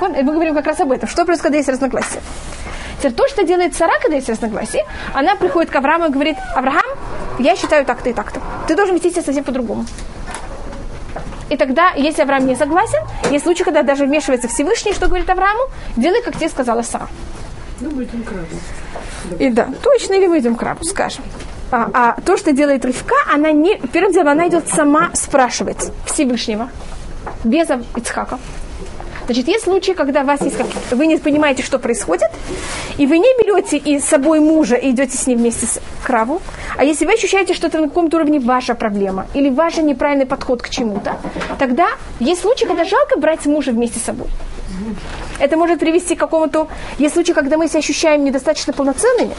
Мы говорим как раз об этом. Что происходит, когда есть разногласия? Теперь то, что делает Сара, когда есть разногласия, она приходит к Аврааму и говорит, Авраам, я считаю так-то и так-то. Ты должен вести себя совсем по-другому. И тогда, если Авраам не согласен, есть случаи, когда даже вмешивается Всевышний, что говорит Аврааму, делай, как тебе сказала Сара. Ну, мы идем к. И да, точно, или мы идем к крабу, скажем. А, а то, что делает Ривка, она не... Первым делом, она идет сама спрашивать Всевышнего, без Ицхака. Значит, есть случаи, когда вас есть как... вы не понимаете, что происходит, и вы не берете и с собой мужа и идете с ним вместе с краву, а если вы ощущаете, что это на каком-то уровне ваша проблема или ваш неправильный подход к чему-то, тогда есть случаи, когда жалко брать мужа вместе с собой. Это может привести к какому-то... Есть случаи, когда мы себя ощущаем недостаточно полноценными,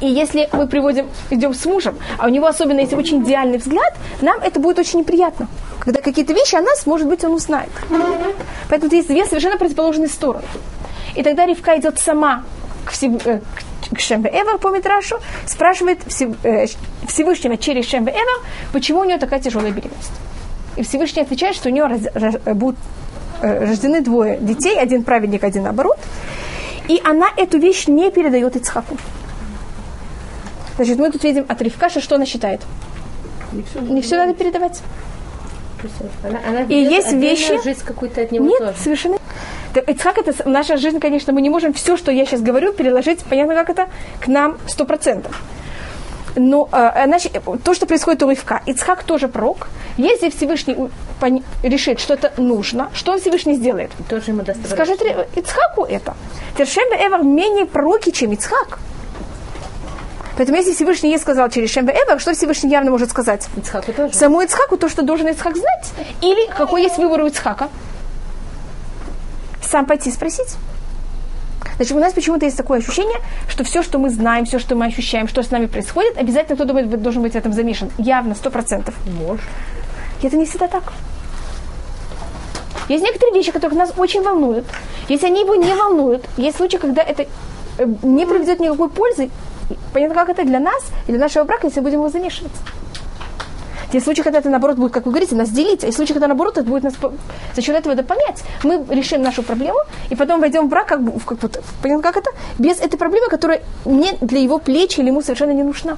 и если мы приводим, идем с мужем, а у него особенно есть очень идеальный взгляд, нам это будет очень неприятно. Когда какие-то вещи о нас, может быть, он узнает. Поэтому есть две совершенно противоположные стороны. И тогда Ривка идет сама к, Всев... э, к Шембе Эвер по Митрашу, спрашивает э, Всевышнего через Шембе Эвер, почему у нее такая тяжелая беременность. И Всевышний отвечает, что у нее раз, раз, будут э, рождены двое детей, один праведник, один наоборот. И она эту вещь не передает Ицхаку. Значит, мы тут видим от Ривкаша, что она считает. Не все, Не все надо передавать. Она, она И есть вещи- жизнь какую-то от него Нет, тоже. совершенно. Ицхак это наша жизнь, конечно, мы не можем все, что я сейчас говорю, переложить, понятно, как это, к нам сто процентов. Но э, значит, то, что происходит у Ривка, Ицхак тоже пророк. Если Всевышний решит, что это нужно, что он Всевышний сделает? Тоже ему Скажет Ицхаку это. Тершембе Эвер менее пророки, чем Ицхак. Поэтому если Всевышний ей сказал через Шембе Эвер, что Всевышний явно может сказать? Ицхаку тоже. Саму Ицхаку то, что должен Ицхак знать. Или какой есть выбор у Ицхака? Сам пойти спросить. Значит, у нас почему-то есть такое ощущение, что все, что мы знаем, все, что мы ощущаем, что с нами происходит, обязательно кто-то должен быть в этом замешан. Явно, сто процентов. Может. И это не всегда так. Есть некоторые вещи, которые нас очень волнуют. Если они его не волнуют, есть случаи, когда это э, не приведет никакой пользы. Понятно, как это для нас и для нашего брака, если будем его замешивать. Есть случаи, когда это, наоборот, будет, как вы говорите, нас делить. А есть случаи, когда, наоборот, это будет нас за счет этого дополнять. Мы решим нашу проблему, и потом войдем в брак, как, в как, вот, понятно, как это? Без этой проблемы, которая не для его плеч или ему совершенно не нужна.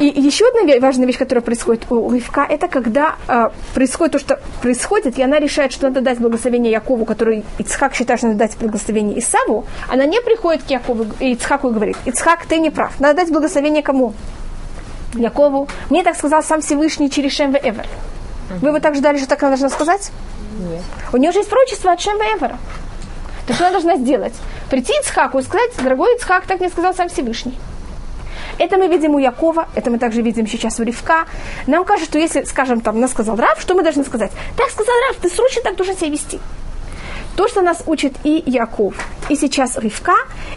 И еще одна важная вещь, которая происходит у Ривка, это когда э, происходит то, что происходит, и она решает, что надо дать благословение Якову, который Ицхак считает, что надо дать благословение Исаву, она не приходит к Якову и Ицхаку и говорит, Ицхак, ты не прав, надо дать благословение кому? Якову. Мне так сказал сам Всевышний через Шемве Эвер. Вы бы так ждали, что так она должна сказать? Нет. У нее же есть пророчество от Шемве Эвера. Так что она должна сделать? Прийти Ицхаку и сказать, дорогой Ицхак, так мне сказал сам Всевышний. Это мы видим у Якова, это мы также видим сейчас у Ривка. Нам кажется, что если, скажем, там, нас сказал Рав, что мы должны сказать? Так сказал Рав, ты срочно так должен себя вести. То, что нас учит и Яков, и сейчас Ривка,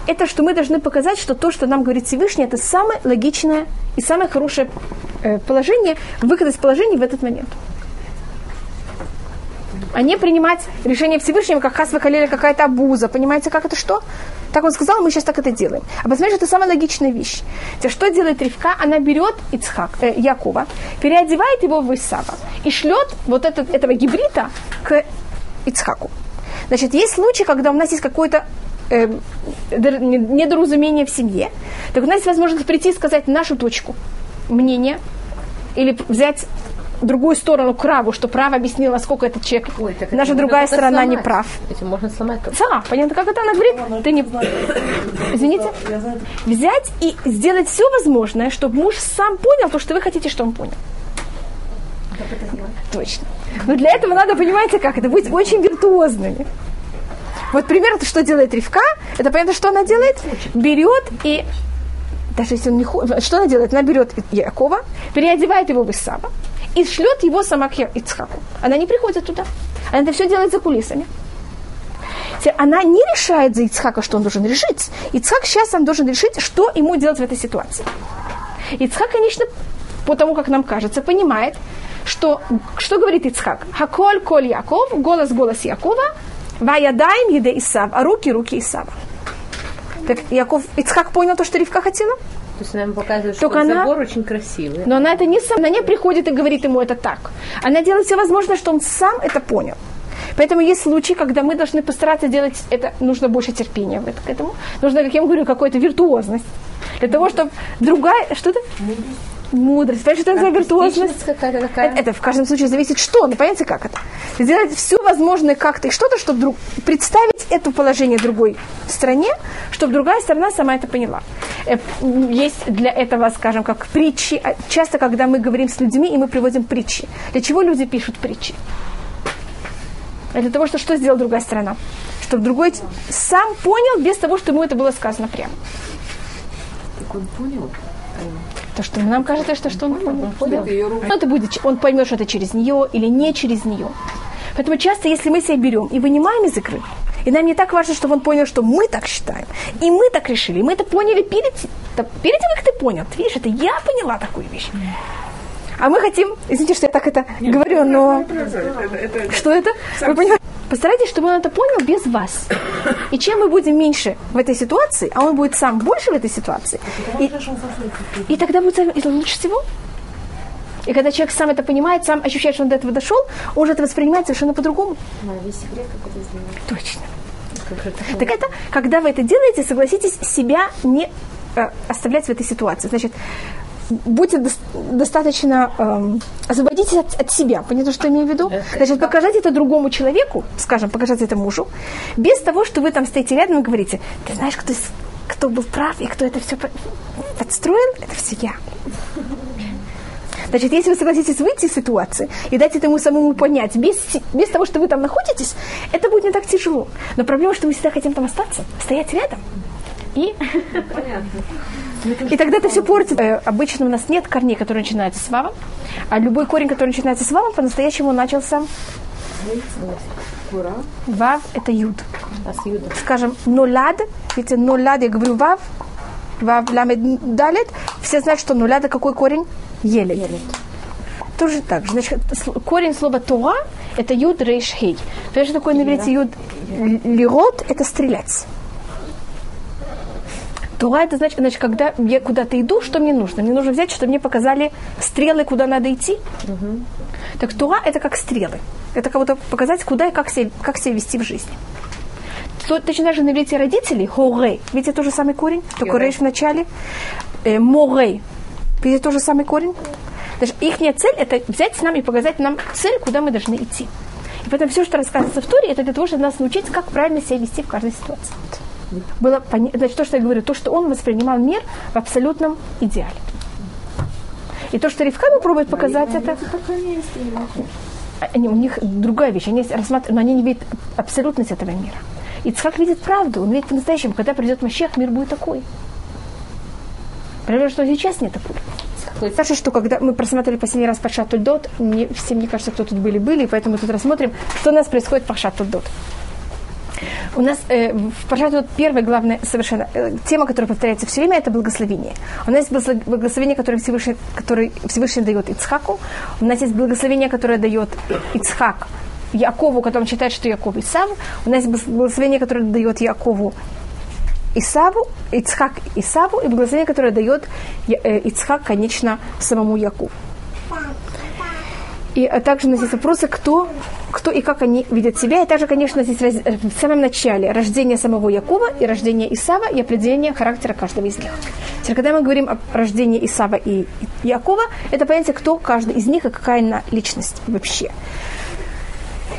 это что мы должны показать, что то, что нам говорит Всевышний, это самое логичное и самое хорошее э, положение, выход из положения в этот момент. А не принимать решение Всевышнего, как Хасва Халеля какая-то абуза. Понимаете, как это что? Так он сказал, мы сейчас так это делаем. А посмотрите, это самая логичная вещь. Теперь, что делает Ривка? Она берет Ицхак, э, Якова, переодевает его в Исава и шлет вот этот, этого гибрида к Ицхаку. Значит, есть случаи, когда у нас есть какое-то э, дор- не- недоразумение в семье, так у нас есть возможность прийти и сказать нашу точку мнение, или взять другую сторону краву, что право объяснила, сколько этот человек, Ой, так можно другая сторона не сломать. прав. Этим можно сломать только. Да, понятно, как это она говорит? Ты не... Извините? Взять и сделать все возможное, чтобы муж сам понял то, что вы хотите, что он понял. Точно. Но для этого надо, понимаете, как это, быть очень виртуозными. Вот примерно, что делает Ривка, это понятно, что она делает? Берет и даже если он не хочет, что она делает? Она берет Якова, переодевает его в Исава и шлет его сама к Ицхаку. Она не приходит туда. Она это все делает за кулисами. Она не решает за Ицхака, что он должен решить. Ицхак сейчас он должен решить, что ему делать в этой ситуации. Ицхак, конечно, по тому, как нам кажется, понимает, что, что говорит Ицхак? Хаколь коль Яков, голос голос Якова, ваядаем еде Исав, а руки руки Исава. Так Яков, Ицхак понял то, что Ривка хотела? То есть она ему показывает, Только что она- забор очень красивый. Но она это не сам, она не приходит и говорит ему это так. Она делает все возможное, что он сам это понял. Поэтому есть случаи, когда мы должны постараться делать это, нужно больше терпения в это, к этому. Нужно, как я вам говорю, какая-то виртуозность. Для того, чтобы другая... Что-то? Мудрость. Понимаешь, что это за виртуозность? Какая-то такая. Это, это в каждом случае зависит, что, ну, понимаете, как это? Сделать все возможное как-то и что-то, чтобы друг, представить это положение другой стране, чтобы другая сторона сама это поняла. Э, Есть для этого, скажем, как притчи. А Часто, когда мы говорим с людьми, и мы приводим притчи. Для чего люди пишут притчи? А Для того, что что сделала другая сторона? Чтобы другой сам понял, без того, что ему это было сказано прямо. Так он понял? То, что нам кажется, что, что он понял. Это. Но это будет, он поймет, что это через нее или не через нее. Поэтому часто, если мы себя берем и вынимаем из игры, и нам не так важно, чтобы он понял, что мы так считаем, и мы так решили, и мы это поняли перед, да, перед тем, как ты понял. Ты видишь, это я поняла такую вещь. А мы хотим, извините, что я так это говорю, но что это? Вы понимаете? Постарайтесь, чтобы он это понял без вас. И чем мы будем меньше в этой ситуации, а он будет сам больше в этой ситуации, и, и тогда будет это лучше всего. И когда человек сам это понимает, сам ощущает, что он до этого дошел, он уже это воспринимает совершенно по-другому. весь секрет, как это сделать. Точно. Как же это Так это, когда вы это делаете, согласитесь, себя не э, оставлять в этой ситуации. Значит, будьте дос- достаточно, эм, освободитесь от, от себя. Понятно, что я имею в виду? Значит, покажите это другому человеку, скажем, покажите это мужу, без того, что вы там стоите рядом и говорите, ты знаешь, кто, кто был прав и кто это все подстроил, это все я. Значит, если вы согласитесь выйти из ситуации и дать этому самому понять, без, без того, что вы там находитесь, это будет не так тяжело. Но проблема, что мы всегда хотим там остаться, стоять рядом. И, и тогда это все портит. Э, обычно у нас нет корней, которые начинаются с вавом, а любой корень, который начинается с вавом, по-настоящему начался вав – это юд. Скажем, нолад, видите, нолад, я говорю вав, вав, ламед, далет, все знают, что нолад – какой корень? Еле. Тоже так же. Значит, корень слова Тора – это юд, рейш, хей. Понимаешь, что такое на иврите юд? Лирот – это стрелять. Тора – это значит, значит, когда я куда-то иду, что мне нужно? Мне нужно взять, чтобы мне показали стрелы, куда надо идти. Так Тора – это как стрелы. Это кого-то показать, куда и как себя, как себя вести в жизни. То, точно так же на иврите родители, хоре, видите, тот же самый корень, только рейш в начале. Э, море, видите, тот же самый корень. Даже их цель – это взять с нами и показать нам цель, куда мы должны идти. И поэтому все, что рассказывается в Торе, это для того, чтобы нас научить, как правильно себя вести в каждой ситуации. Было поня- Значит, то, что я говорю, то, что он воспринимал мир в абсолютном идеале. И то, что Ривка пробует показать, это... Они, у них другая вещь. Они рассматривают, но они не видят абсолютность этого мира. Ицхак видит правду. Он видит по-настоящему, когда придет Машех, мир будет такой. Проблема, что сейчас не такой. Саша, что когда мы просмотрели последний раз Пашат Тульдот, мне, все, мне кажется, кто тут были, были, и поэтому тут рассмотрим, что у нас происходит в Пашат Тульдот. У нас э, в Пашат Тульдот первая главная совершенно э, тема, которая повторяется все время, это благословение. У нас есть благослов- благословение, которое Всевышний, которое Всевышний дает Ицхаку. У нас есть благословение, которое дает Ицхак Якову, который считает, что Яков Исав. У нас есть благословение, которое дает Якову Исаву, Ицхак Исаву, и благословение, которое дает э, Ицхак, конечно, самому Якову. И а также у нас есть вопросы, кто, кто и как они видят себя. И также, конечно, здесь э, в самом начале рождение самого Якова и рождение Исава и определение характера каждого из них. Теперь, когда мы говорим о рождении Исава и Якова, это понятие, кто каждый из них и какая она личность вообще.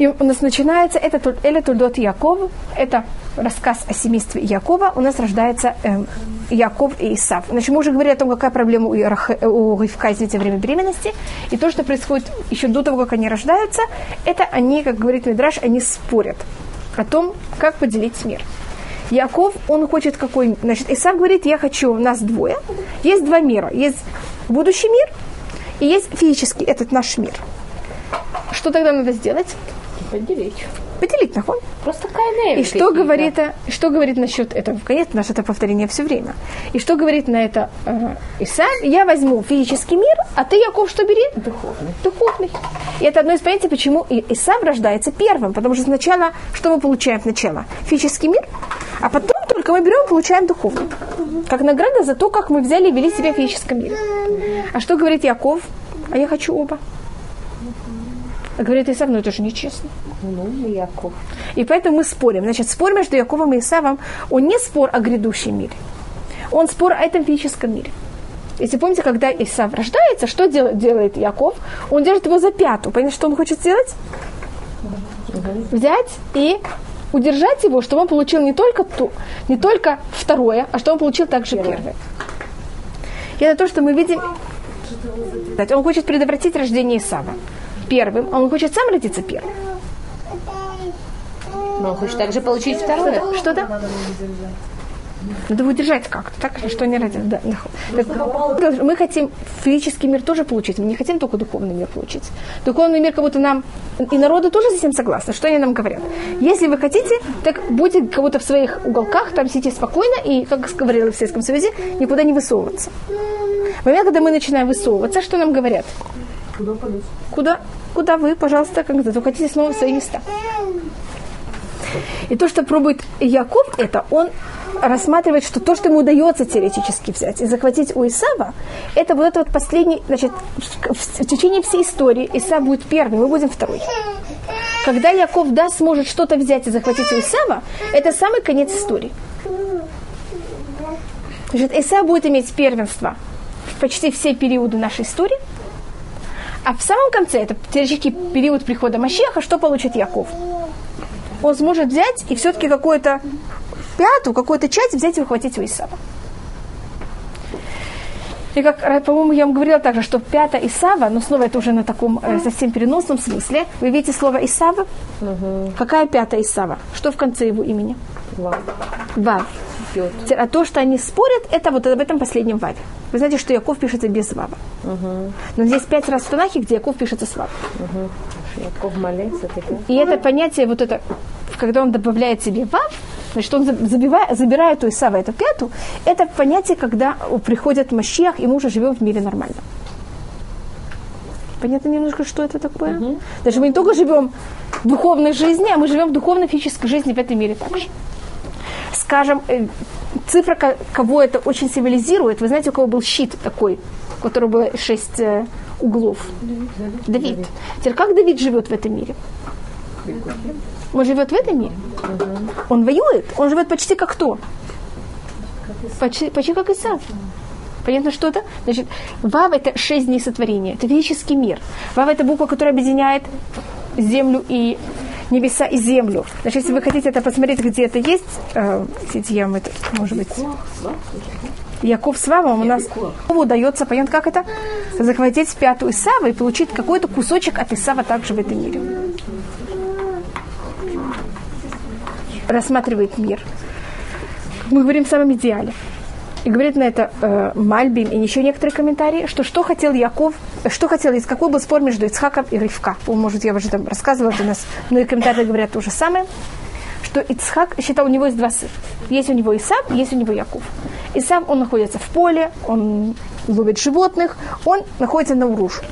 И у нас начинается, это Эля Тульдот Яков, это рассказ о семействе Якова. У нас рождается эм, Яков и Исав. Значит, мы уже говорили о том, какая проблема у, Рах- у Ривка, извините, время беременности. И то, что происходит еще до того, как они рождаются, это они, как говорит Мидраш, они спорят о том, как поделить мир. Яков, он хочет какой... Значит, Исав говорит, я хочу, нас двое. Есть два мира. Есть будущий мир и есть физический, этот наш мир. Что тогда надо сделать? поделить. Поделить, нахон. Просто кайнеем. И что говорит, э, что говорит насчет этого? Конечно, наше это повторение все время. И что говорит на это э, Иса? Я возьму физический мир, а ты, Яков, что бери? Духовный. Духовный. И это одно из понятий, почему и Исав рождается первым. Потому что сначала, что мы получаем сначала? Физический мир, а потом только мы берем, получаем духовно. Как награда за то, как мы взяли и вели себя в физическом мире. А что говорит Яков? А я хочу оба. Говорит Исав, ну это же нечестно. Ну, Яков. И поэтому мы спорим. Значит, спорим между Яковом и Исавом. Он не спор о грядущем мире. Он спор о этом физическом мире. Если помните, когда Исав рождается, что делает, делает Яков? Он держит его за пяту. Понимаете, что он хочет сделать? Взять и удержать его, чтобы он получил не только, ту, не только второе, а чтобы он получил также первое. И это то, что мы видим. Он хочет предотвратить рождение Исава первым, а он хочет сам родиться первым. Но он хочет также получить второе. Что-то? Надо удержать как-то, так, что не ради. Да, так, мы хотим физический мир тоже получить, мы не хотим только духовный мир получить. Духовный мир как будто нам, и народы тоже с этим согласны. Что они нам говорят? Если вы хотите, так будьте как будто в своих уголках, там сидите спокойно и, как говорили в Советском Союзе, никуда не высовываться. В момент, когда мы начинаем высовываться, что нам говорят? Куда полез? Куда, куда вы, пожалуйста, как вы хотите снова свои места. И то, что пробует Яков, это он рассматривает, что то, что ему удается теоретически взять и захватить у Исава, это вот это вот последний, значит, в течение всей истории Исав будет первый, мы будем второй. Когда Яков да, сможет что-то взять и захватить у Исава, это самый конец истории. Значит, Исав будет иметь первенство почти все периоды нашей истории, а в самом конце, это теоретический период прихода Машеха, что получит Яков? Он сможет взять и все-таки какую-то пятую, какую-то часть взять и ухватить у Исава. И как, по-моему, я вам говорила также, что пята Исава, но снова это уже на таком э, совсем переносном смысле. Вы видите слово Исава? Угу. Какая пята Исава? Что в конце его имени? Вав. Пьет. А то, что они спорят, это вот об этом последнем ваве. Вы знаете, что Яков пишется без вава. Угу. Но здесь пять раз в Танахе, где Яков пишется с вавом. Угу. Яков молится. И это понятие, вот это, когда он добавляет себе вав, значит, он забивает, забирает у Исава эту пяту, это понятие, когда приходит Машиах, и мы уже живем в мире нормально. Понятно немножко, что это такое? Мгм. Даже мы не только живем в духовной жизни, а мы живем в духовной физической жизни в этом мире также. Скажем, э, цифра, ко- кого это очень символизирует, вы знаете, у кого был щит такой, у которого было шесть э, углов? Давид. Теперь как Давид живет в этом мире? Он живет в этом мире? Он воюет. Он живет почти как кто? Почти, почти как Исав. Понятно, что это? Значит, Вав – это шесть дней сотворения. Это физический мир. Вав – это буква, которая объединяет землю и небеса и землю. Значит, если вы хотите это посмотреть, где это есть, э, видите, я вам это, может быть, Яков с Вавом у нас удается, понятно, как это? Захватить пятую Исава и получить какой-то кусочек от Исава также в этом мире. Рассматривает мир. Мы говорим в самом идеале. И говорит на это э, Мальбим и еще некоторые комментарии, что что хотел Яков, что хотел, из какой был спор между Ицхаком и Ривка. Может, я уже там рассказывала, у нас многие комментарии говорят то же самое, что Ицхак считал, у него есть два сына. Есть у него Исав, есть у него Яков. Исав, он находится в поле, он ловит животных, он находится на Урушу.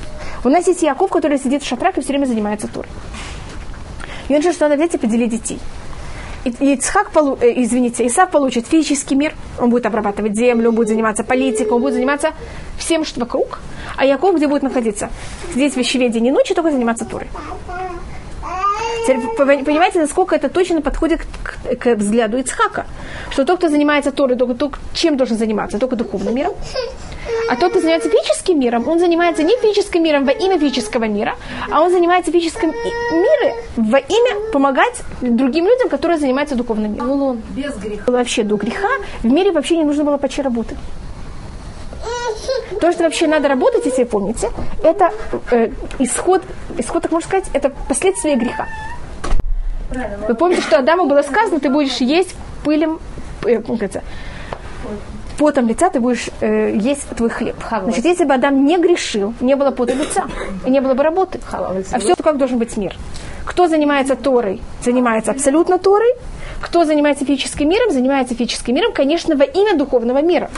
У нас есть Яков, который сидит в шатрах и все время занимается турой. И он решил, что надо взять и поделить детей. Ицхак, э, извините, Исав получит физический мир, он будет обрабатывать землю, он будет заниматься политикой, он будет заниматься всем, что вокруг. А Яков где будет находиться? Здесь в и ночи, только заниматься турой. Теперь понимаете, насколько это точно подходит к, к взгляду Ицхака. Что тот, кто занимается Торой, только, только чем должен заниматься? Только духовным миром. А тот, кто занимается физическим миром, он занимается не физическим миром во имя физического мира, а он занимается физическим миром во имя помогать другим людям, которые занимаются духовным миром. Без греха. Вообще до греха в мире вообще не нужно было почти работы. То, что вообще надо работать, если помните, это э, исход, исход, так можно сказать, это последствия греха. Вы помните, что Адаму было сказано, ты будешь есть пылем, э, потом лица ты будешь э, есть твой хлеб. Значит, если бы Адам не грешил, не было пота лица, и не было бы работы. А все, как должен быть мир? Кто занимается Торой, занимается абсолютно Торой. Кто занимается физическим миром, занимается физическим миром, конечно, во имя духовного мира.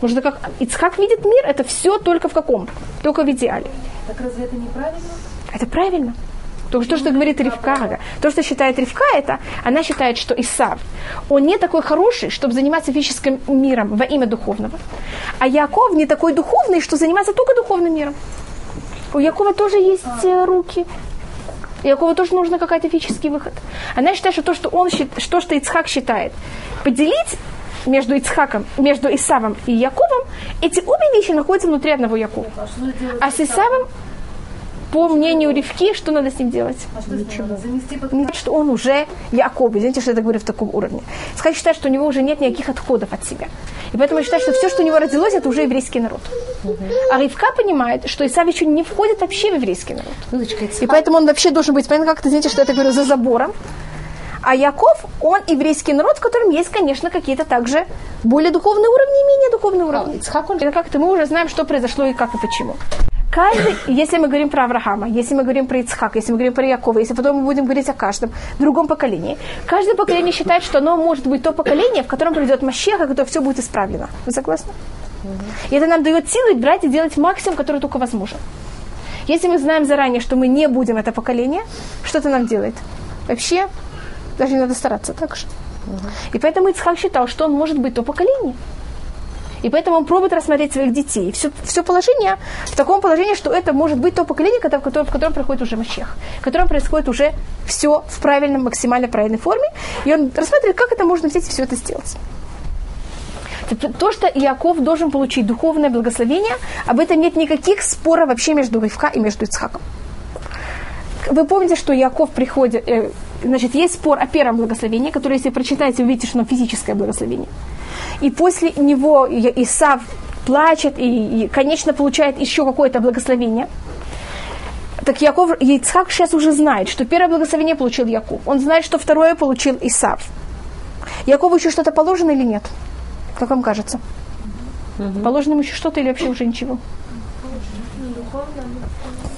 Потому что как Ицхак видит мир, это все только в каком? Только в идеале. Так разве это неправильно? Это правильно. То, что говорит Ривка, то, что считает Ривка, это она считает, что Исав, он не такой хороший, чтобы заниматься физическим миром во имя духовного. А Яков не такой духовный, что занимается только духовным миром. У Якова тоже есть э, руки. Якова тоже нужно какой-то физический выход. Она считает, что то, что он что, что Ицхак считает, поделить между Ицхаком, между Исавом и Яковом, эти обе вещи находятся внутри одного Якова. Что? А с Исавом, по мнению Ривки, что надо с ним делать? А что Ничего. Занести под Не значит, он уже Яков. Извините, что я так говорю в таком уровне. Сказать считает, что у него уже нет никаких отходов от себя. И поэтому я считаю, что все, что у него родилось, это уже еврейский народ. А Ривка понимает, что Исав еще не входит вообще в еврейский народ. Людочка, И поэтому он вообще должен быть, понятно, как-то, знаете, что я так говорю, за забором. А Яков, он еврейский народ, в котором есть, конечно, какие-то также более духовные уровни и менее духовные уровни. Ицхак, он Это как-то мы уже знаем, что произошло и как и почему. Каждый, если мы говорим про Авраама, если мы говорим про Ицхака, если мы говорим про Якова, если потом мы будем говорить о каждом другом поколении, каждое поколение считает, что оно может быть то поколение, в котором придет Мащех, и которое все будет исправлено. Вы согласны? И это нам дает силы брать и делать максимум, который только возможен. Если мы знаем заранее, что мы не будем это поколение, что это нам делает? Вообще, даже не надо стараться так же. И поэтому Ицхак считал, что он может быть то поколение. И поэтому он пробует рассмотреть своих детей. Все, все положение в таком положении, что это может быть то поколение, которое- в котором, в котором проходит уже Мащех, в котором происходит уже все в правильном, максимально правильной форме. И он рассматривает, как это можно взять и все это сделать. То, что Иаков должен получить духовное благословение, об этом нет никаких споров вообще между Ривка и между Ицхаком. Вы помните, что Яков приходит, э, значит, есть спор о первом благословении, которое, если прочитаете, вы увидите, что оно физическое благословение. И после него Исав плачет и, и, конечно, получает еще какое-то благословение. Так Яков, Ицхак сейчас уже знает, что первое благословение получил Яков. Он знает, что второе получил Исав. Якову еще что-то положено или нет? Как вам кажется? Положено ему еще что-то или вообще уже ничего?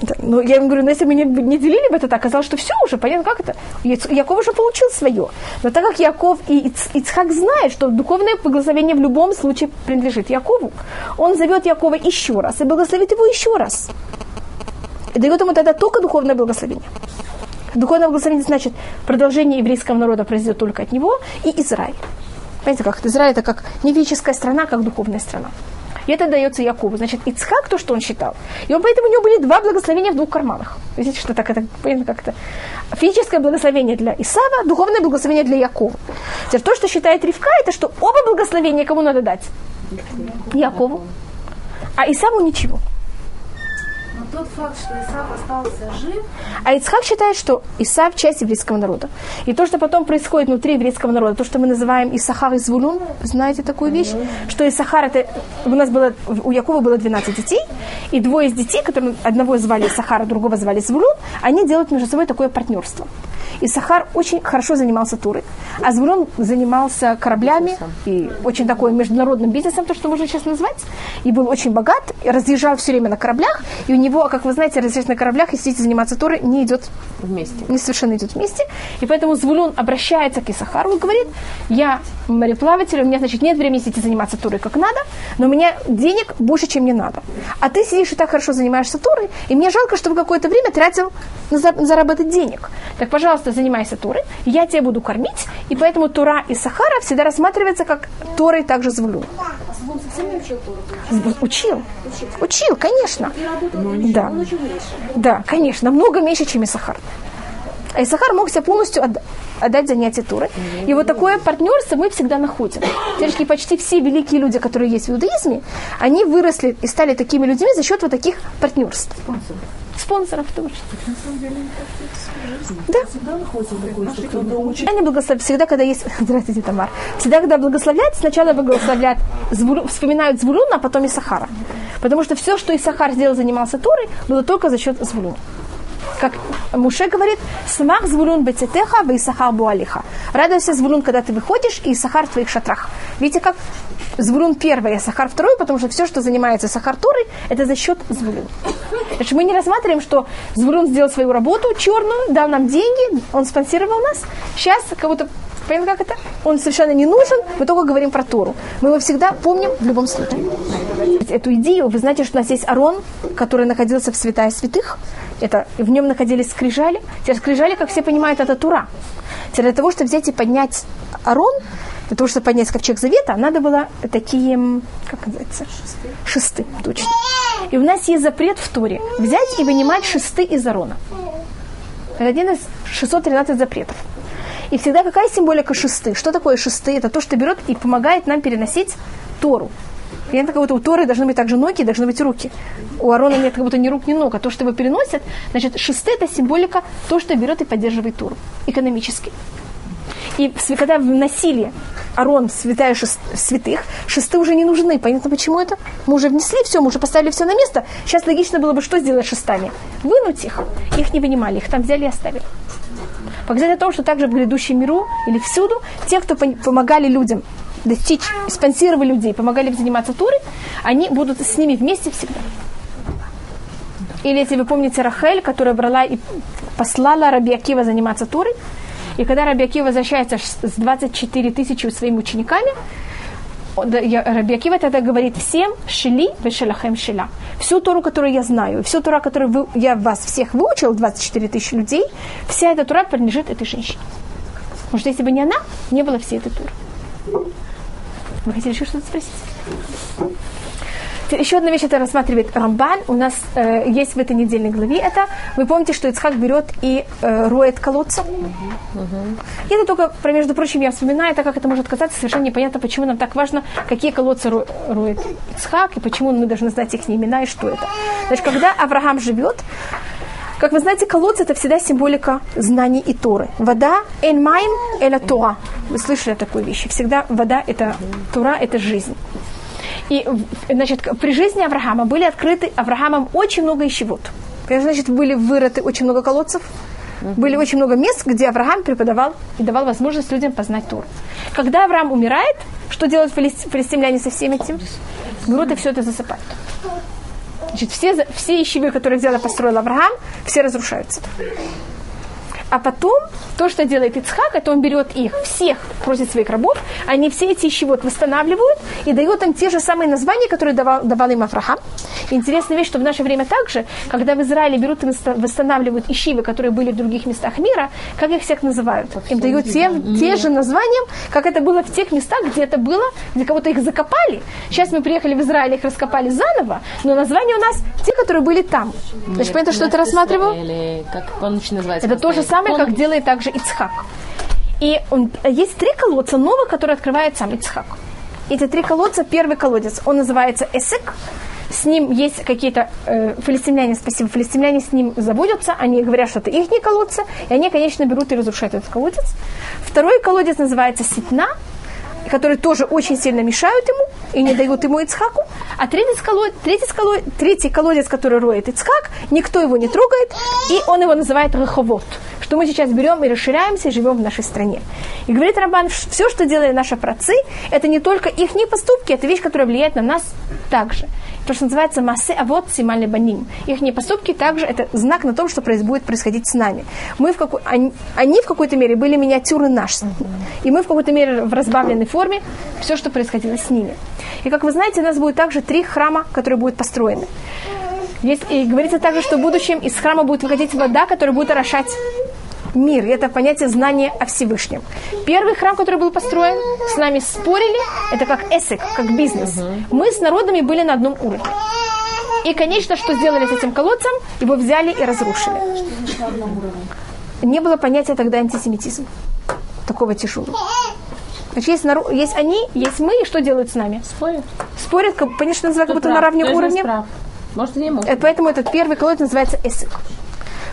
Да, ну, я им говорю, ну, если бы не, не делили бы это так, оказалось, что все уже, понятно, как это? Яков уже получил свое. Но так как Яков и Иц- Ицхак знают, что духовное благословение в любом случае принадлежит Якову, он зовет Якова еще раз и благословит его еще раз. И дает ему тогда только духовное благословение. Духовное благословение значит, продолжение еврейского народа произойдет только от него и Израиль. Понимаете, как? Израиль это как не страна, как духовная страна. И это дается Якову. Значит, Ицхак то, что он считал. И он, поэтому у него были два благословения в двух карманах. Видите, что так это, понятно, как это. Физическое благословение для Исава, духовное благословение для Якова. Теперь то, что считает Ривка, это что оба благословения кому надо дать? Якову. А Исаву ничего. Тот факт, что Исав остался жив, А Ицхак считает, что Исав – часть еврейского народа. И то, что потом происходит внутри еврейского народа, то, что мы называем Исахар и Звулун, знаете такую вещь? Что Исахар – это... У нас было... У Якова было 12 детей, и двое из детей, которые одного звали Исахар, а другого звали Звулун, они делают между собой такое партнерство. Исахар очень хорошо занимался турой, а Звулун занимался кораблями и очень такой международным бизнесом, то, что можно сейчас назвать, и был очень богат, и разъезжал все время на кораблях, и у него, как вы знаете, разъезжать на кораблях и сидеть и заниматься турой не идет вместе. не совершенно идут вместе. И поэтому Звулун обращается к Исахару и говорит, я мореплаватель, у меня, значит, нет времени сидеть и заниматься турой как надо, но у меня денег больше, чем мне надо. А ты сидишь и так хорошо занимаешься турой, и мне жалко, чтобы какое-то время тратил на за- заработать денег. Так, пожалуйста, занимайся турой, я тебя буду кормить, и поэтому тура Исахара всегда рассматривается как турой также Звулун. а Слон совсем не учил Тору. Учил. Учил, конечно. Да. Да, конечно, намного меньше, чем Исахар. А Исахар мог себя полностью отда- отдать занятие Туры. И вот такое партнерство мы всегда находим. Девочки, почти все великие люди, которые есть в иудаизме, они выросли и стали такими людьми за счет вот таких партнерств. Спонсоров тоже. Да. Они благословляют всегда, когда есть... Здравствуйте, Тамар. Всегда, когда благословляют, сначала благословляют, Звулу- вспоминают Звулуна, а потом Исахара. Потому что все, что Исахар сделал, занимался Торой, было только за счет Звулуна. Как Муше говорит, «Смах звулун бецетеха, в Исахар буалиха». Радуйся, звулун, когда ты выходишь, и Исахар в твоих шатрах. Видите, как звулун первый, а Исахар второй, потому что все, что занимается Торой, это за счет звулун. Значит, мы не рассматриваем, что Звулун сделал свою работу черную, дал нам деньги, он спонсировал нас. Сейчас кого-то Понятно, как это? Он совершенно не нужен, мы только говорим про Тору. Мы его всегда помним в любом случае. Эту идею, вы знаете, что у нас есть Арон, который находился в святая святых, это, в нем находились скрижали. Теперь скрижали, как все понимают, это Тура. Теперь для того, чтобы взять и поднять Арон, для того, чтобы поднять ковчег завета, надо было такие, как называется? Шесты. Шесты, точно. И у нас есть запрет в Туре взять и вынимать шесты из Арона. Это один из 613 запретов. И всегда какая символика шесты? Что такое шесты? Это то, что берет и помогает нам переносить Тору. Понятно, как будто у Торы должны быть также ноги, должны быть руки. У Арона нет как будто ни рук, ни ног. А то, что его переносят, значит, шесты – это символика то, что берет и поддерживает Тору экономически. И когда вносили Арон в святая шест- святых, шесты уже не нужны. Понятно, почему это? Мы уже внесли все, мы уже поставили все на место. Сейчас логично было бы что сделать шестами? Вынуть их. Их не вынимали, их там взяли и оставили. Показать о том, что также в грядущем миру или всюду те, кто помогали людям достичь, спонсировали людей, помогали им заниматься турой, они будут с ними вместе всегда. Или если вы помните Рахель, которая брала и послала Раби Акива заниматься турой, и когда Раби Акива возвращается с 24 тысячи своими учениками, он- да, я- Раби Акива тогда говорит всем «шили вешелахем шила». Всю Тору, которую я знаю, всю Тору, которую вы- я вас всех выучил, 24 тысячи людей, вся эта Тура принадлежит этой женщине. Потому что если бы не она, не было всей этой Туры. Вы хотели еще что-то спросить? Еще одна вещь, это рассматривает Рамбан. У нас э, есть в этой недельной главе это. Вы помните, что Ицхак берет и э, роет колодцы? И это только, про, между прочим, я вспоминаю, так как это может казаться совершенно непонятно, почему нам так важно, какие колодцы ро- роет Ицхак, и почему мы должны знать их имена и что это. Значит, когда Авраам живет, как вы знаете, колодцы это всегда символика знаний и Торы. Вода, эн майм, эля Тора. Вы слышали такую вещь? Всегда вода это Тора, это жизнь. И, значит, при жизни Авраама были открыты Авраамом очень много ищевод. Значит, были вырыты очень много колодцев, были очень много мест, где Авраам преподавал и давал возможность людям познать Тору. Когда Авраам умирает, что делают филис- филистимляне со всем этим? Берут и все это засыпают. Значит, все, все ищевы, которые взял и построил Авраам, все разрушаются. А потом, то, что делает Ицхак, это он берет их всех, просит своих рабов, они все эти ищевод восстанавливают и дает им те же самые названия, которые давал, давал им Авраам. И интересная вещь, что в наше время также, когда в Израиле берут и восста- восстанавливают ищивы, которые были в других местах мира, как их всех называют? Им дают те, те же названия, как это было в тех местах, где это было, где кого-то их закопали. Сейчас мы приехали в Израиль, их раскопали заново, но названия у нас те, которые были там. Значит, понятно, что это рассматривал? Как он еще называется? Это то же самое, как делает также Ицхак. И он, есть три колодца новых, которые открывает сам Ицхак. Эти три колодца, первый колодец, он называется Эсек. С ним есть какие-то э, филистимляне, спасибо, филистимляне с ним заботятся, они говорят, что это их колодцы, и они, конечно, берут и разрушают этот колодец. Второй колодец называется Ситна, которые тоже очень сильно мешают ему и не дают ему Ицхаку. А третий, колодец, третий, колодец, третий колодец, который роет Ицхак, никто его не трогает, и он его называет Раховод, что мы сейчас берем и расширяемся и живем в нашей стране. И говорит Рамбан, все, что делали наши працы, это не только их поступки, это вещь, которая влияет на нас также. То, что называется массе авод симальный баним. Их поступки также это знак на том, что будет происходить с нами. Мы в какой, они, они в какой-то мере были миниатюры наши. И мы в какой-то мере в разбавленной форме все, что происходило с ними. И как вы знаете, у нас будет также три храма, которые будут построены. Есть, и говорится также, что в будущем из храма будет выходить вода, которая будет орошать мир. И это понятие знания о Всевышнем. Первый храм, который был построен, с нами спорили, это как эсек, как бизнес. Мы с народами были на одном уровне. И, конечно, что сделали с этим колодцем? Его взяли и разрушили. Не было понятия тогда антисемитизм. Такого тяжелого. Значит, есть, народ, есть они, есть мы, и что делают с нами? Спорят. Спорят, как, конечно, называют как будто на Прав. равном из нас уровне. Может, не может. Э, Поэтому этот первый колодец называется Эсик.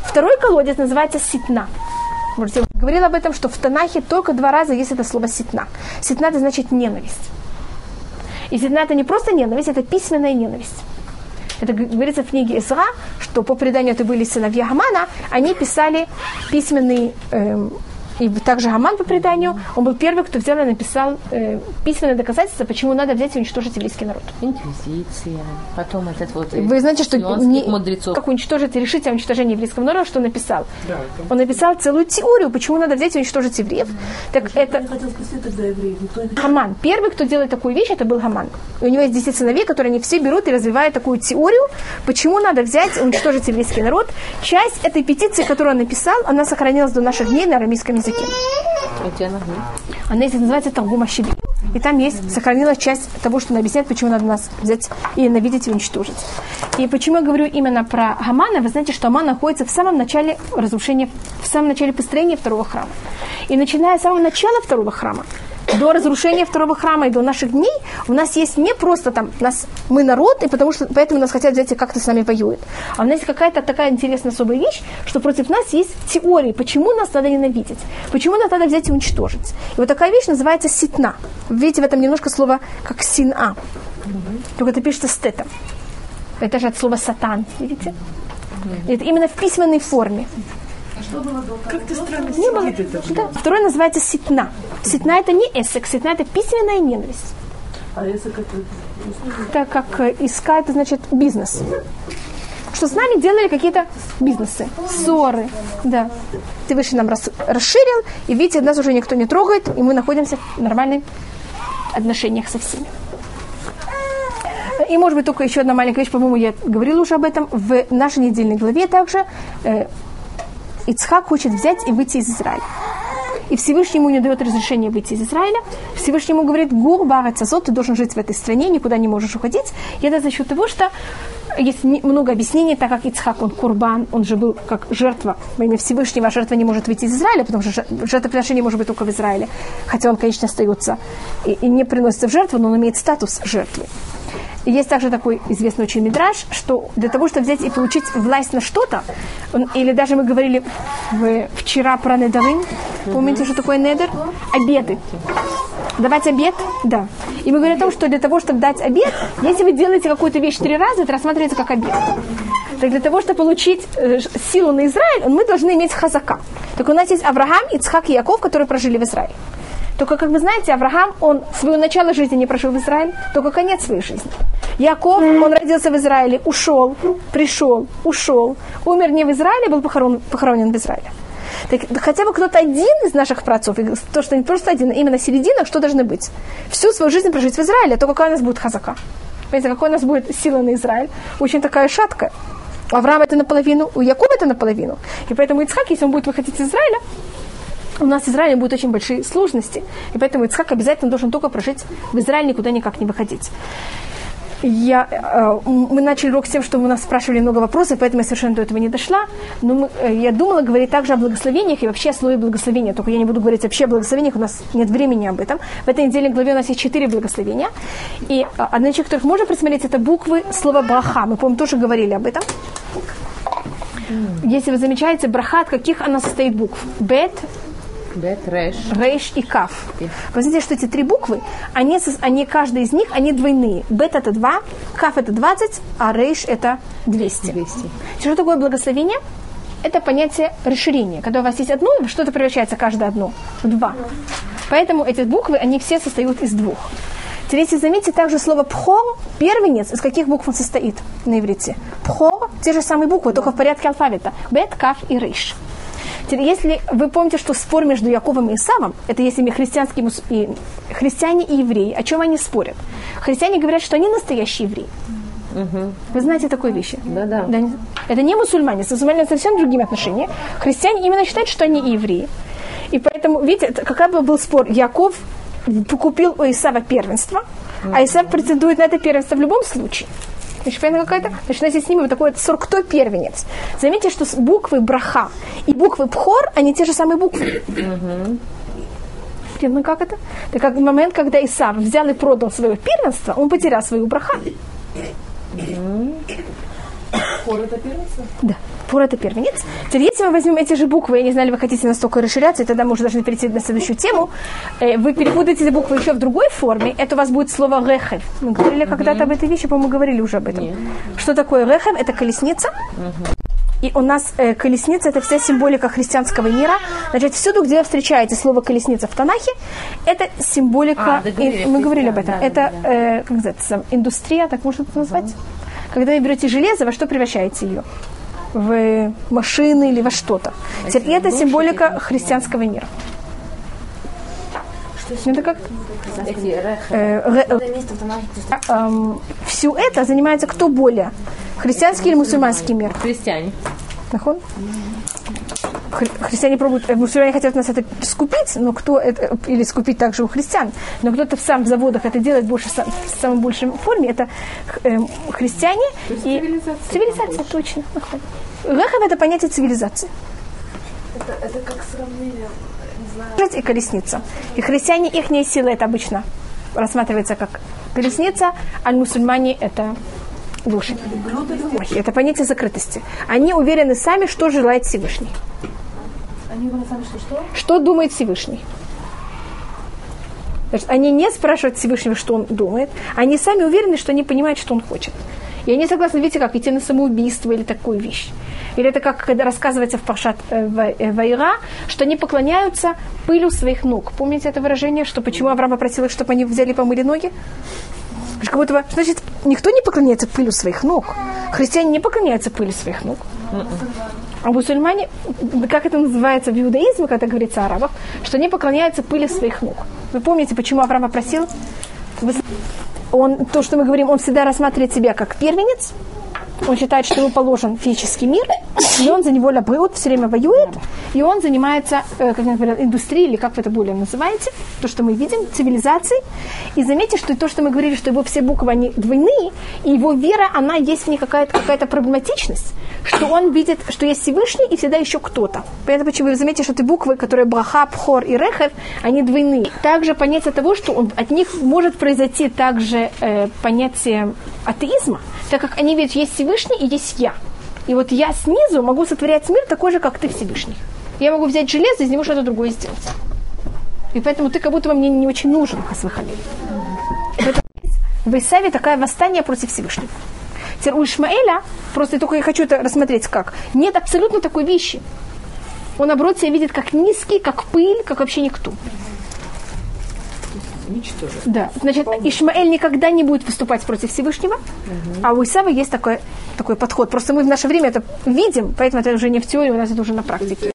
Второй колодец называется Ситна. Можете, я говорила об этом, что в Танахе только два раза есть это слово Ситна. Ситна это значит ненависть. И Ситна это не просто ненависть, это письменная ненависть. Это говорится в книге Исра, что по преданию это были сыновья Хамана, они писали письменные эм, и также Гаман по преданию, он был первый, кто взял и написал э, письменное доказательство, почему надо взять и уничтожить еврейский народ. Инквизиция, потом этот вот... Вы знаете, что не, мудрецов. как уничтожить решить о уничтожении еврейского народа, что он написал? Да, он написал целую теорию, почему надо взять и уничтожить евреев. Так это... Хаман. Первый, кто делает такую вещь, это был Хаман. И у него есть 10 сыновей, которые они все берут и развивают такую теорию, почему надо взять и уничтожить еврейский народ. Часть этой петиции, которую он написал, она сохранилась до наших дней на арамейском языке. Она есть, называется Таргума Шиби. И там есть, сохранилась часть того, что он объясняет, почему надо нас взять и ненавидеть и уничтожить. И почему я говорю именно про Гамана, вы знаете, что Аман находится в самом начале разрушения, в самом начале построения второго храма. И начиная с самого начала второго храма, до разрушения второго храма и до наших дней у нас есть не просто там нас, мы народ, и потому что поэтому нас хотят взять и как-то с нами воюют. А у нас есть какая-то такая интересная особая вещь, что против нас есть теории, почему нас надо ненавидеть, почему нас надо взять и уничтожить. И вот такая вещь называется ситна. Видите в этом немножко слово как сина. Только это пишется с тетом. Это же от слова сатан, видите? Это именно в письменной форме. Как-то странно Не было. Да. Второе называется ситна. Ситна это не эсек, ситна это письменная ненависть. А эсек это... Так как э, иска это значит бизнес. Что с нами делали какие-то бизнесы, ссоры, да. Ты выше нам рас, расширил, и видите, нас уже никто не трогает, и мы находимся в нормальных отношениях со всеми. И, может быть, только еще одна маленькая вещь, по-моему, я говорила уже об этом. В нашей недельной главе также э, Ицхак хочет взять и выйти из Израиля. И Всевышний ему не дает разрешения выйти из Израиля. Всевышний ему говорит, гур барацазот, ты должен жить в этой стране, никуда не можешь уходить. И это за счет того, что есть много объяснений, так как Ицхак, он курбан, он же был как жертва во имя Всевышнего, жертва не может выйти из Израиля, потому что жертвоприношение может быть только в Израиле, хотя он, конечно, остается и, и не приносится в жертву, но он имеет статус жертвы. Есть также такой известный очень мидраж, что для того, чтобы взять и получить власть на что-то, или даже мы говорили вчера про недовым, помните, что такое недер? Обеды. Давать обед? Да. И мы говорим о том, что для того, чтобы дать обед, если вы делаете какую-то вещь три раза, это рассматривается как обед. Так для того, чтобы получить э, силу на Израиль, мы должны иметь хазака. Так у нас есть Авраам, Ицхак и Яков, которые прожили в Израиле. Только, как вы знаете, Авраам, он свое начало жизни не прожил в Израиле, только конец своей жизни. Яков, он родился в Израиле, ушел, пришел, ушел, умер не в Израиле, был похоронен, похоронен в Израиле. Так, хотя бы кто-то один из наших працов, то, что не просто один, а именно середина, что должны быть? Всю свою жизнь прожить в Израиле, то какая у нас будет хазака? Понимаете, какой у нас будет сила на Израиль? Очень такая шаткая. У Авраама это наполовину, у Якова это наполовину. И поэтому Ицхак, если он будет выходить из Израиля, у нас в Израиле будут очень большие сложности. И поэтому Ицхак обязательно должен только прожить в Израиле, никуда никак не выходить. Я, э, мы начали урок с тем, что вы нас спрашивали много вопросов, поэтому я совершенно до этого не дошла. Но мы, э, я думала говорить также о благословениях и вообще о слове благословения. Только я не буду говорить вообще о благословениях, у нас нет времени об этом. В этой недельной главе у нас есть четыре благословения. И э, одна из которых можно присмотреть, это буквы слова браха. Мы, по-моему, тоже говорили об этом. Если вы замечаете, браха, от каких она состоит букв? Бет, Бет, Реш. Реш и Каф. Вы знаете, что эти три буквы, они, они, каждая из них, они двойные. Бет это 2, Каф это 20, а Реш это 200. 200. Что такое благословение? Это понятие расширения. Когда у вас есть одно, что-то превращается каждое одно в два. Поэтому эти буквы, они все состоят из двух. Теперь, если заметите, также слово пхор, первенец, из каких букв он состоит на иврите? Пхор, те же самые буквы, только в порядке алфавита. Бет, каф и рейш. Если вы помните, что спор между Яковом и Исавом, это если мы христианские и христиане и евреи, о чем они спорят? Христиане говорят, что они настоящие евреи. Угу. Вы знаете такой вещи? Да, да. Это не мусульмане. С мусульманами совсем другими отношениями. Христиане именно считают, что они евреи. И поэтому, видите, какой бы был спор? Яков купил у Исава первенство, а Исав претендует на это первенство в любом случае. Значит, понятно какая-то? Значит, есть с ними вот такой вот срок, кто первенец. Заметьте, что буквы браха и буквы пхор, они те же самые буквы. Ну как это? Это как момент, когда Исав взял и продал свое первенство, он потерял свою браха. Пор это первенство? Да. Пур это первенец. Теперь, если мы возьмем эти же буквы, я не знаю, ли вы хотите настолько расширяться, и тогда мы уже должны перейти на следующую тему, э, вы перепутаете эти буквы еще в другой форме, это у вас будет слово рехев. Мы говорили mm-hmm. когда-то об этой вещи, по-моему, говорили уже об этом. Yeah. Что такое рехев? Это колесница. Mm-hmm. И у нас э, колесница это вся символика христианского мира. Значит, всюду, где вы встречаете слово колесница в Танахе, это символика. А, да, говорили, и- мы говорили об да, этом. да, это да, э, как называется, индустрия, так можно это назвать? Когда вы берете железо, во что превращаете ее? В машины или во что-то. Теперь, И это символика христианского мира. Это как э, ре- Это место в Танахе, где эм, всю это занимается кто более? Христианский или мусульманский мир? Христиане. Нахон? Хри- Христиане пробуют, э, мусульмане хотят нас это скупить, но кто это, или скупить также у христиан, но кто-то сам в заводах это делает больше, сам- в самом большем форме, это э, христиане и цивилизация. цивилизация, точно. Рехав это понятие цивилизации. Это, это как сравнение, не знаю. И колесница. И христиане, их сила это обычно рассматривается как колесница, а мусульмане это лошадь. Это понятие закрытости. Они уверены сами, что желает Всевышний. Что думает Всевышний? Значит, они не спрашивают Всевышнего, что он думает. Они сами уверены, что они понимают, что он хочет. И они согласны, видите, как идти на самоубийство или такую вещь. Или это как когда рассказывается в Пашат э, Ва- э, Вайра, что они поклоняются пылю своих ног. Помните это выражение, что почему Авраам попросил их, чтобы они взяли и помыли ноги? Как будто бы, значит, никто не поклоняется пылю своих ног. Христиане не поклоняются пылю своих ног. А мусульмане, как это называется в иудаизме, когда говорится о арабах, что они поклоняются пыли своих ног. Вы помните, почему Авраам попросил? Вы- Он, то, что мы говорим, он всегда рассматривает себя как первенец, он считает, что ему положен физический мир, и он за него лабрет, все время воюет, и он занимается, э, как я говорила, индустрией, или как вы это более называете, то, что мы видим, цивилизацией. И заметьте, что то, что мы говорили, что его все буквы, они двойные, и его вера, она есть в ней какая-то какая проблематичность, что он видит, что есть Всевышний и всегда еще кто-то. Поэтому почему вы заметите, что эти буквы, которые Браха, Пхор и Рехев, они двойные. Также понятие того, что он, от них может произойти также э, понятие атеизма, так как они видят, есть Всевышний и есть я. И вот я снизу могу сотворять мир такой же, как ты Всевышний. Я могу взять железо и из него что-то другое сделать. И поэтому ты как будто бы мне не очень нужен, Хасвахали. В Исаве такое восстание против Всевышнего. Теперь у Ишмаэля, просто только я хочу это рассмотреть как, нет абсолютно такой вещи. Он, наоборот, себя видит как низкий, как пыль, как вообще никто. Ничтоже. Да. Значит, Ишмаэль никогда не будет выступать против Всевышнего, а у Исава есть такой, такой подход. Просто мы в наше время это видим, поэтому это уже не в теории, у нас это уже на практике.